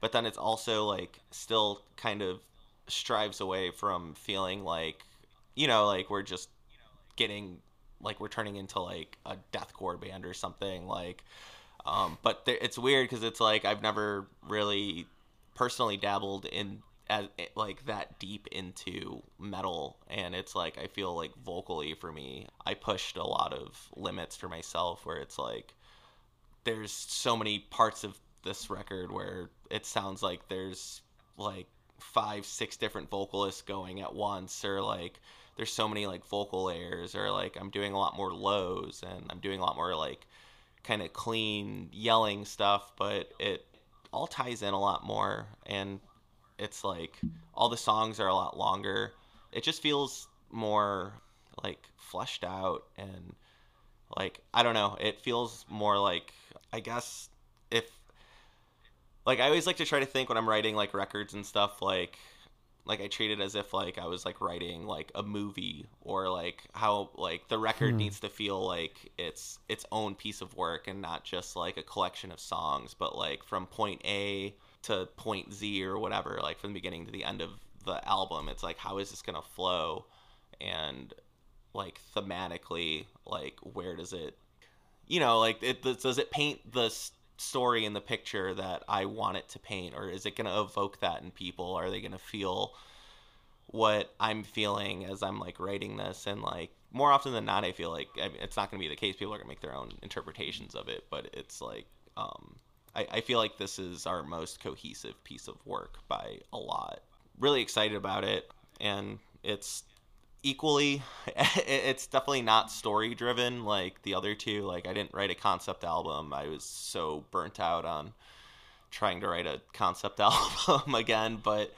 Speaker 2: but then it's also like still kind of strives away from feeling like you know, like we're just getting like we're turning into like a deathcore band or something like um, but it's weird because it's like I've never really personally dabbled in as like that deep into metal. And it's like I feel like vocally for me I pushed a lot of limits for myself where it's like there's so many parts of this record where it sounds like there's like five six different vocalists going at once or like there's so many like vocal layers or like I'm doing a lot more lows and I'm doing a lot more like kind of clean yelling stuff, but it all ties in a lot more and it's like all the songs are a lot longer. It just feels more like fleshed out and like I don't know, it feels more like I guess if like I always like to try to think when I'm writing like records and stuff like like I treat it as if like I was like writing like a movie or like how like the record hmm. needs to feel like it's its own piece of work and not just like a collection of songs, but like from point A to point Z or whatever, like from the beginning to the end of the album, it's like how is this gonna flow and like thematically, like where does it you know, like it does it paint the story in the picture that I want it to paint, or is it going to evoke that in people? Are they going to feel what I'm feeling as I'm like writing this? And like more often than not, I feel like I mean, it's not going to be the case. People are going to make their own interpretations of it, but it's like um, I, I feel like this is our most cohesive piece of work by a lot. Really excited about it, and it's equally it's definitely not story driven like the other two. Like i didn't write a concept album. I was so burnt out on trying to write a concept album again but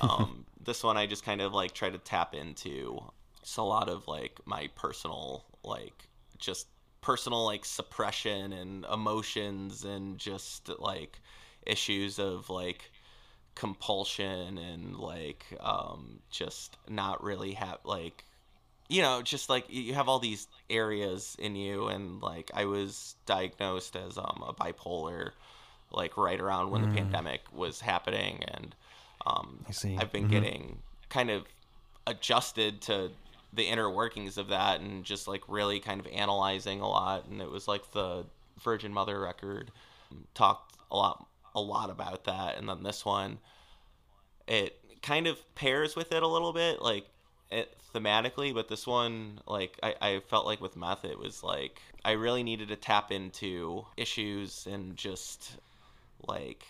Speaker 2: um, this one i just kind of like try to tap into just a lot of like my personal like just personal like suppression and emotions and just like issues of like compulsion and like um just not really have like you know just like you have all these areas in you and like i was diagnosed as um a bipolar like right around when
Speaker 1: Mm.
Speaker 2: the pandemic was happening and um
Speaker 1: I see.
Speaker 2: i've been
Speaker 1: Mhm.
Speaker 2: getting kind of adjusted to the inner workings of that and just like really kind of analyzing a lot and it was like the virgin mother record talked a lot a lot about that. And then this one it kind of pairs with it a little bit like it thematically but this one like I, I felt like with meth it was like i really needed to tap into issues and just like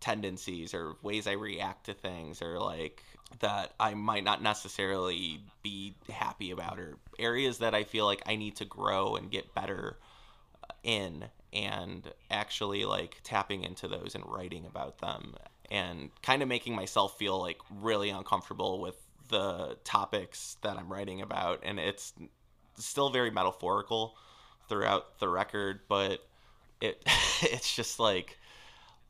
Speaker 2: tendencies or ways i react to things or like that i might not necessarily be happy about or areas that i feel like i need to grow and get better uh, in and actually like tapping into those and writing about them and kind of making myself feel like really uncomfortable with the topics that I'm writing about. And it's still very metaphorical throughout the record but it it's just like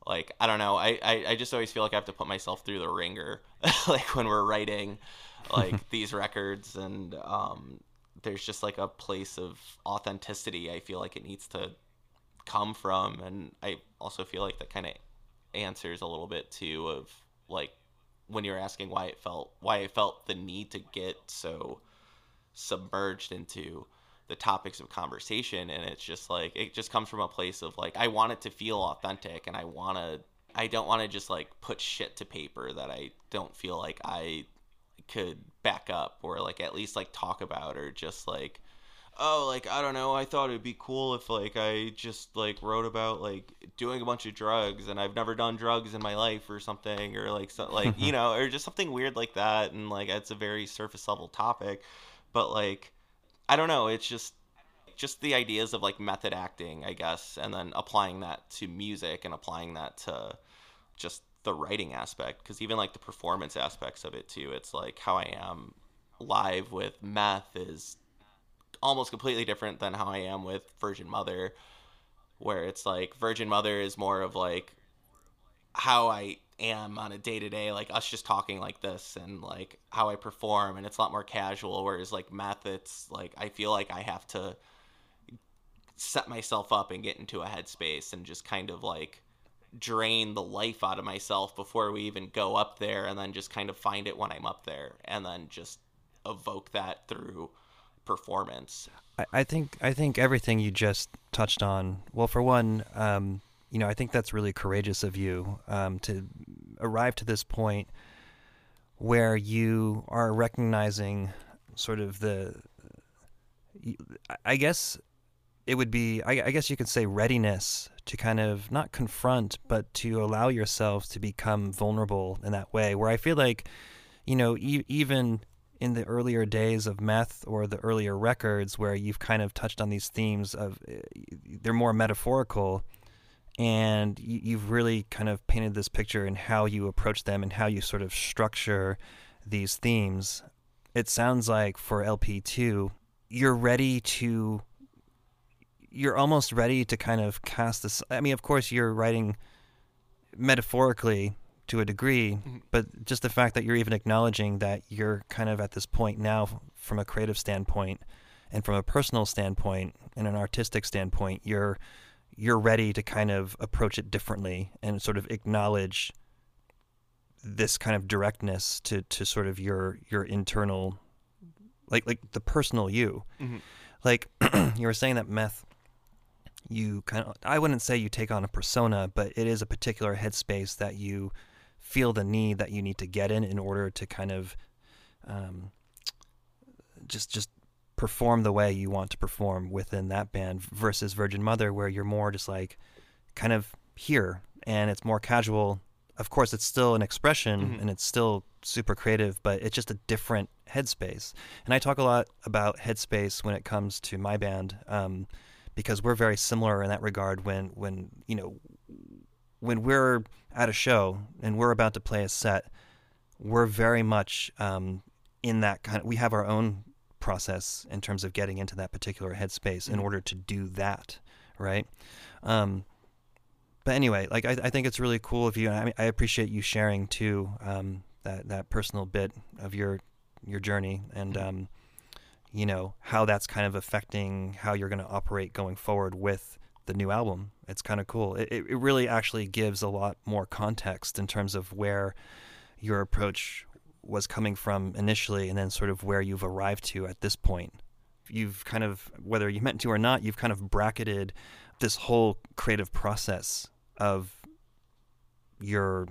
Speaker 2: like I don't know. I, I I just always feel like I have to put myself through the ringer like when we're writing like these records. And um there's just like a place of authenticity I feel like it needs to come from and I also feel like that kind of answers a little bit too of like when you're asking why it felt why I felt the need to get so submerged into the topics of conversation and it's just like it just comes from a place of like I want it to feel authentic and I want to I don't want to just like put shit to paper that I don't feel like I could back up or like at least like talk about or just like oh like i don't know i thought it'd be cool if like i just like wrote about like doing a bunch of drugs and i've never done drugs in my life or something or like so, like you know or just something weird like that and like it's a very surface level topic. But like i don't know it's just just the ideas of like method acting i guess and then applying that to music and applying that to just the writing aspect because even like the performance aspects of it too it's like how i am live with meth is almost completely different than how I am with Virgin Mother, where it's like Virgin Mother is more of like how I am on a day to day, like us just talking like this and like how I perform, and it's a lot more casual. Whereas like meth, it's like I feel like I have to set myself up and get into a headspace and just kind of like drain the life out of myself before we even go up there and then just kind of find it when I'm up there and then just evoke that through performance.
Speaker 1: I, think I think everything you just touched on. Well, for one, um, you know, I think that's really courageous of you um, to arrive to this point where you are recognizing sort of the. I guess it would be. I, I guess you could say readiness to kind of not confront, but to allow yourself to become vulnerable in that way. Where I feel like, you know, e- even in the earlier days of meth or the earlier records where you've kind of touched on these themes of eh, they're more metaphorical and you, you've really kind of painted this picture and how you approach them and how you sort of structure these themes. It sounds like for lp2 you're ready to you're almost ready to kind of cast this i mean of course you're writing metaphorically to a degree, but just the fact that you're even acknowledging that you're kind of at this point now from a creative standpoint and from a personal standpoint and an artistic standpoint, you're you're ready to kind of approach it differently and sort of acknowledge this kind of directness to, to sort of your your internal like like the personal you.
Speaker 2: Mhm.
Speaker 1: Like you were saying that meth you kind of I wouldn't say you take on a persona, but it is a particular headspace that you feel the need that you need to get in in order to kind of um, just just perform the way you want to perform within that band versus Virgin Mother where you're more just like kind of here and it's more casual. Of course, it's still an expression
Speaker 2: Mhm.
Speaker 1: and it's still super creative, but it's just a different headspace. And I talk a lot about headspace when it comes to my band. Um, because we're very similar in that regard when when you know when we're at a show and we're about to play a set we're very much um, in that kind of we have our own process in terms of getting into that particular headspace in
Speaker 2: Mhm.
Speaker 1: order to do that, right? Um, but anyway, like I, I think it's really cool of you, and I, mean, I appreciate you sharing too um, that that personal bit of your your journey, and
Speaker 2: Mhm.
Speaker 1: um, you know how that's kind of affecting how you're going to operate going forward with the new album. It's kind of cool. It, it really actually gives a lot more context in terms of where your approach was coming from initially, and then sort of where you've arrived to at this point. You've kind of, whether you meant to or not, you've kind of bracketed this whole creative process of your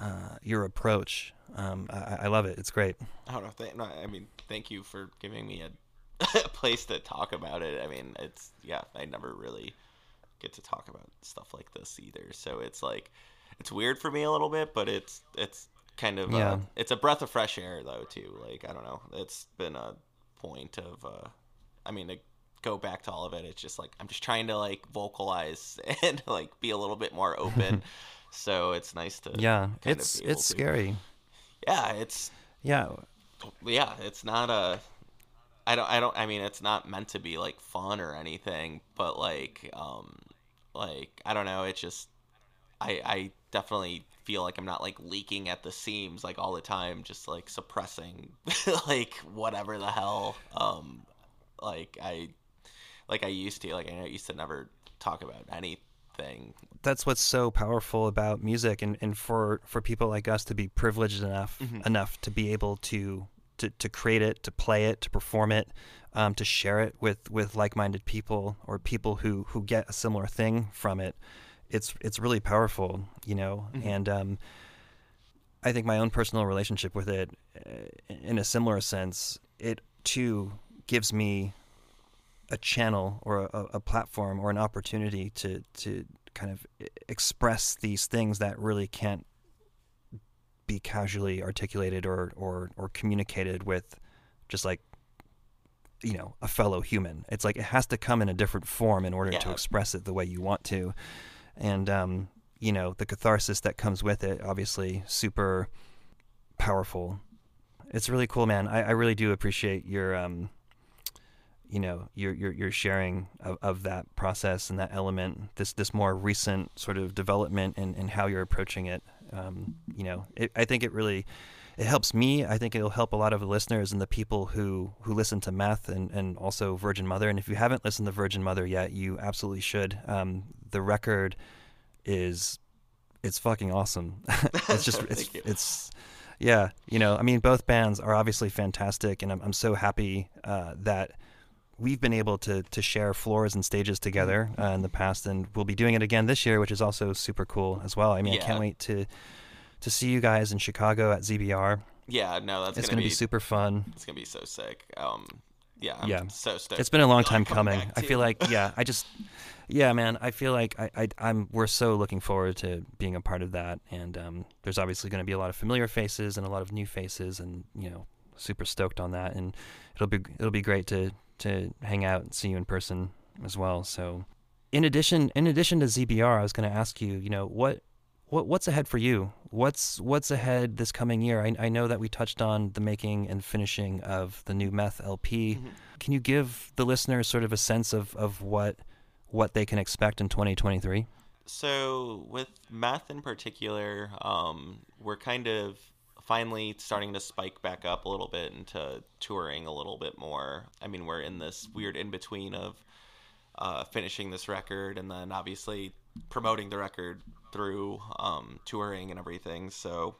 Speaker 1: uh, your approach. Um, I, I love it. It's great.
Speaker 2: I don't know. Th- no, I mean, thank you for giving me a place to talk about it. I mean, it's yeah. I never really get to talk about stuff like this either. So it's like it's weird for me a little bit, but it's it's kind of
Speaker 1: Yeah.
Speaker 2: uh, it's a breath of fresh air though too. Like I don't know. It's been a point of uh, I mean to go back to all of it. It's just like I'm just trying to like vocalize and like be a little bit more open. so it's nice to
Speaker 1: Yeah, it's it's
Speaker 2: to-
Speaker 1: scary.
Speaker 2: Yeah, it's
Speaker 1: Yeah,
Speaker 2: yeah, it's not a. I don't. I don't. I mean, it's not meant to be like fun or anything, but like, um, like I don't know. It's just, I I definitely feel like I'm not like leaking at the seams like all the time, just like suppressing like whatever the hell, um, like I, like I used to. Like I used to never talk about anything.
Speaker 1: that's what's so powerful about music and, and for, for people like us to be privileged enough
Speaker 2: Mhm.
Speaker 1: enough to be able to, to to create it, to play it, to perform it, um, to share it with, with like minded people or people who, who get a similar thing from it. It's it's really powerful, you know.
Speaker 2: Mhm.
Speaker 1: And um, I think my own personal relationship with it, uh, in a similar sense, it too gives me a channel or a, a platform or an opportunity to to kind of express these things that really can't be casually articulated or or or communicated with just like you know a fellow human. It's like it has to come in a different form in order to express it the way you want to. And um you know the catharsis that comes with it obviously super powerful. It's really cool man. I, I really do appreciate your um you know your your your sharing of, of that process and that element this this more recent sort of development and and how you're approaching it um you know it, i think it really it helps me. I think it'll help a lot of the listeners and the people who who listen to meth and and also virgin mother. And if you haven't listened to virgin mother yet you absolutely should. Um the record is it's fucking awesome. It's just it's it's yeah you know i mean both bands are obviously fantastic and i'm, I'm so happy uh, that we've been able to to share floors and stages together uh, in the past and we'll be doing it again this year which is also super cool as well i mean i can't wait to to see you guys in chicago at zbr
Speaker 2: Yeah, no, that's
Speaker 1: it's
Speaker 2: gonna,
Speaker 1: going to be super fun
Speaker 2: It's gonna be so sick. Um, yeah, I'm
Speaker 1: Yeah.
Speaker 2: so stoked.
Speaker 1: it's been a long time
Speaker 2: come
Speaker 1: coming. I feel like yeah, I just yeah, man, I feel like I, I I'm we're so looking forward to being a part of that and um there's obviously going to be a lot of familiar faces and a lot of new faces and you know, super stoked on that and it'll be it'll be great to to hang out and see you in person as well. So in addition in addition to ZBR, I was going to ask you, you know, what what what's ahead for you? What's what's ahead this coming year? I, I know that we touched on the making and finishing of the new Meth LP.
Speaker 2: Mhm.
Speaker 1: Can you give the listeners sort of a sense of, of what what they can expect in 2023?
Speaker 2: So with meth in particular, um, we're kind of finally starting to spike back up a little bit into touring a little bit more. I mean, we're in this weird in between of uh, finishing this record and then obviously promoting the record through um, touring and everything. So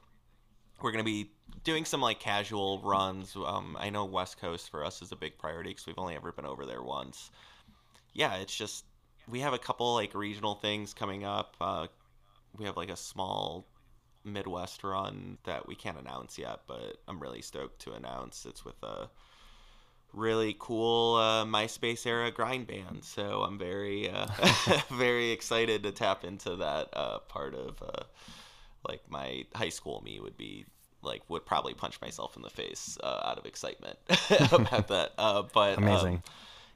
Speaker 2: we're gonna be doing some like casual runs. Um, I know West Coast for us is a big priority because we've only ever been over there once. Yeah, it's just we have a couple like regional things coming up. Uh, we have like a small Midwest run that we can't announce yet, but I'm really stoked to announce. It's with a really cool uh, MySpace era grind band, so I'm very uh, very excited to tap into that uh, part of uh, like my high school me would be like would probably punch myself in the face uh, out of excitement about that. Uh, but um,
Speaker 1: Amazing.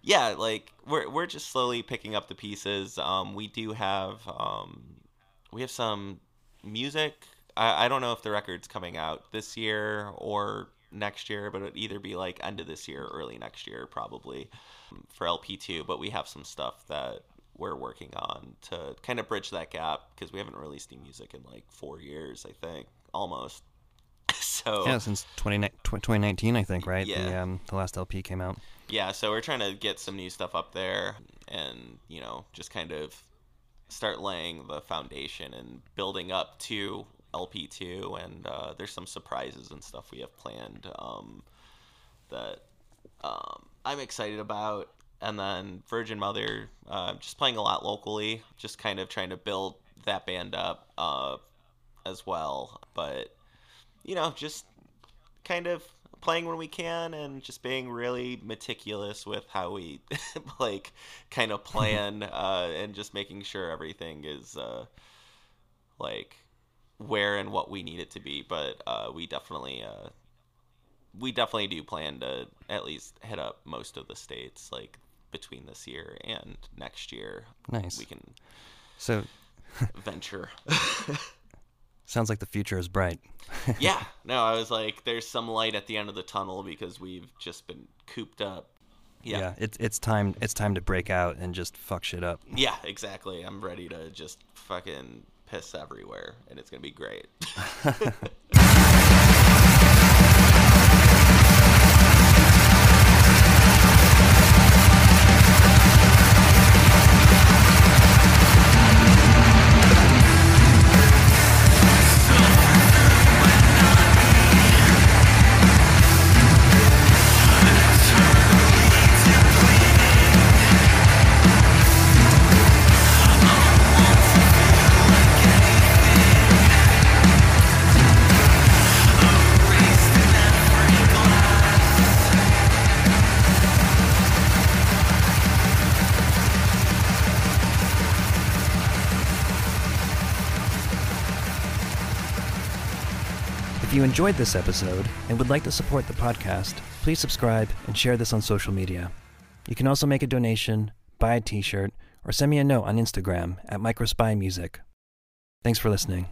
Speaker 2: yeah, like we're we're just slowly picking up the pieces. Um, we do have um, we have some music. I, I don't know if the record's coming out this year or next year, but it'd either be like end of this year, or early next year, probably for LP2. But we have some stuff that we're working on to kind of bridge that gap because we haven't released new music in like four years, I think, almost. so
Speaker 1: Yeah, since 20, 2019, I think, right?
Speaker 2: Yeah.
Speaker 1: The, um, the last LP came out.
Speaker 2: yeah, so we're trying to get some new stuff up there and, you know, just kind of start laying the foundation and building up to LP2. And uh, there's some surprises and stuff we have planned um, that um, I'm excited about. And then Virgin Mother, uh, just playing a lot locally, just kind of trying to build that band up uh, as well. But, you know, just kind of playing when we can and just being really meticulous with how we like kind of plan uh, and just making sure everything is uh, like where and what we need it to be but uh, we definitely uh, we definitely do plan to at least hit up most of the states like between this year and next year
Speaker 1: Nice.
Speaker 2: we can
Speaker 1: So,
Speaker 2: venture
Speaker 1: sounds like the future is bright.
Speaker 2: yeah no i was like there's some light at the end of the tunnel because we've just been cooped up yeah
Speaker 1: it's it's time it's time to break out and just fuck shit up.
Speaker 2: yeah exactly i'm ready to just fucking piss everywhere and it's gonna be great
Speaker 1: enjoyed this episode and would like to support the podcast, please subscribe and share this on social media. You can also make a donation, buy a t shirt, or send me a note on Instagram at Microspy Music. Thanks for listening.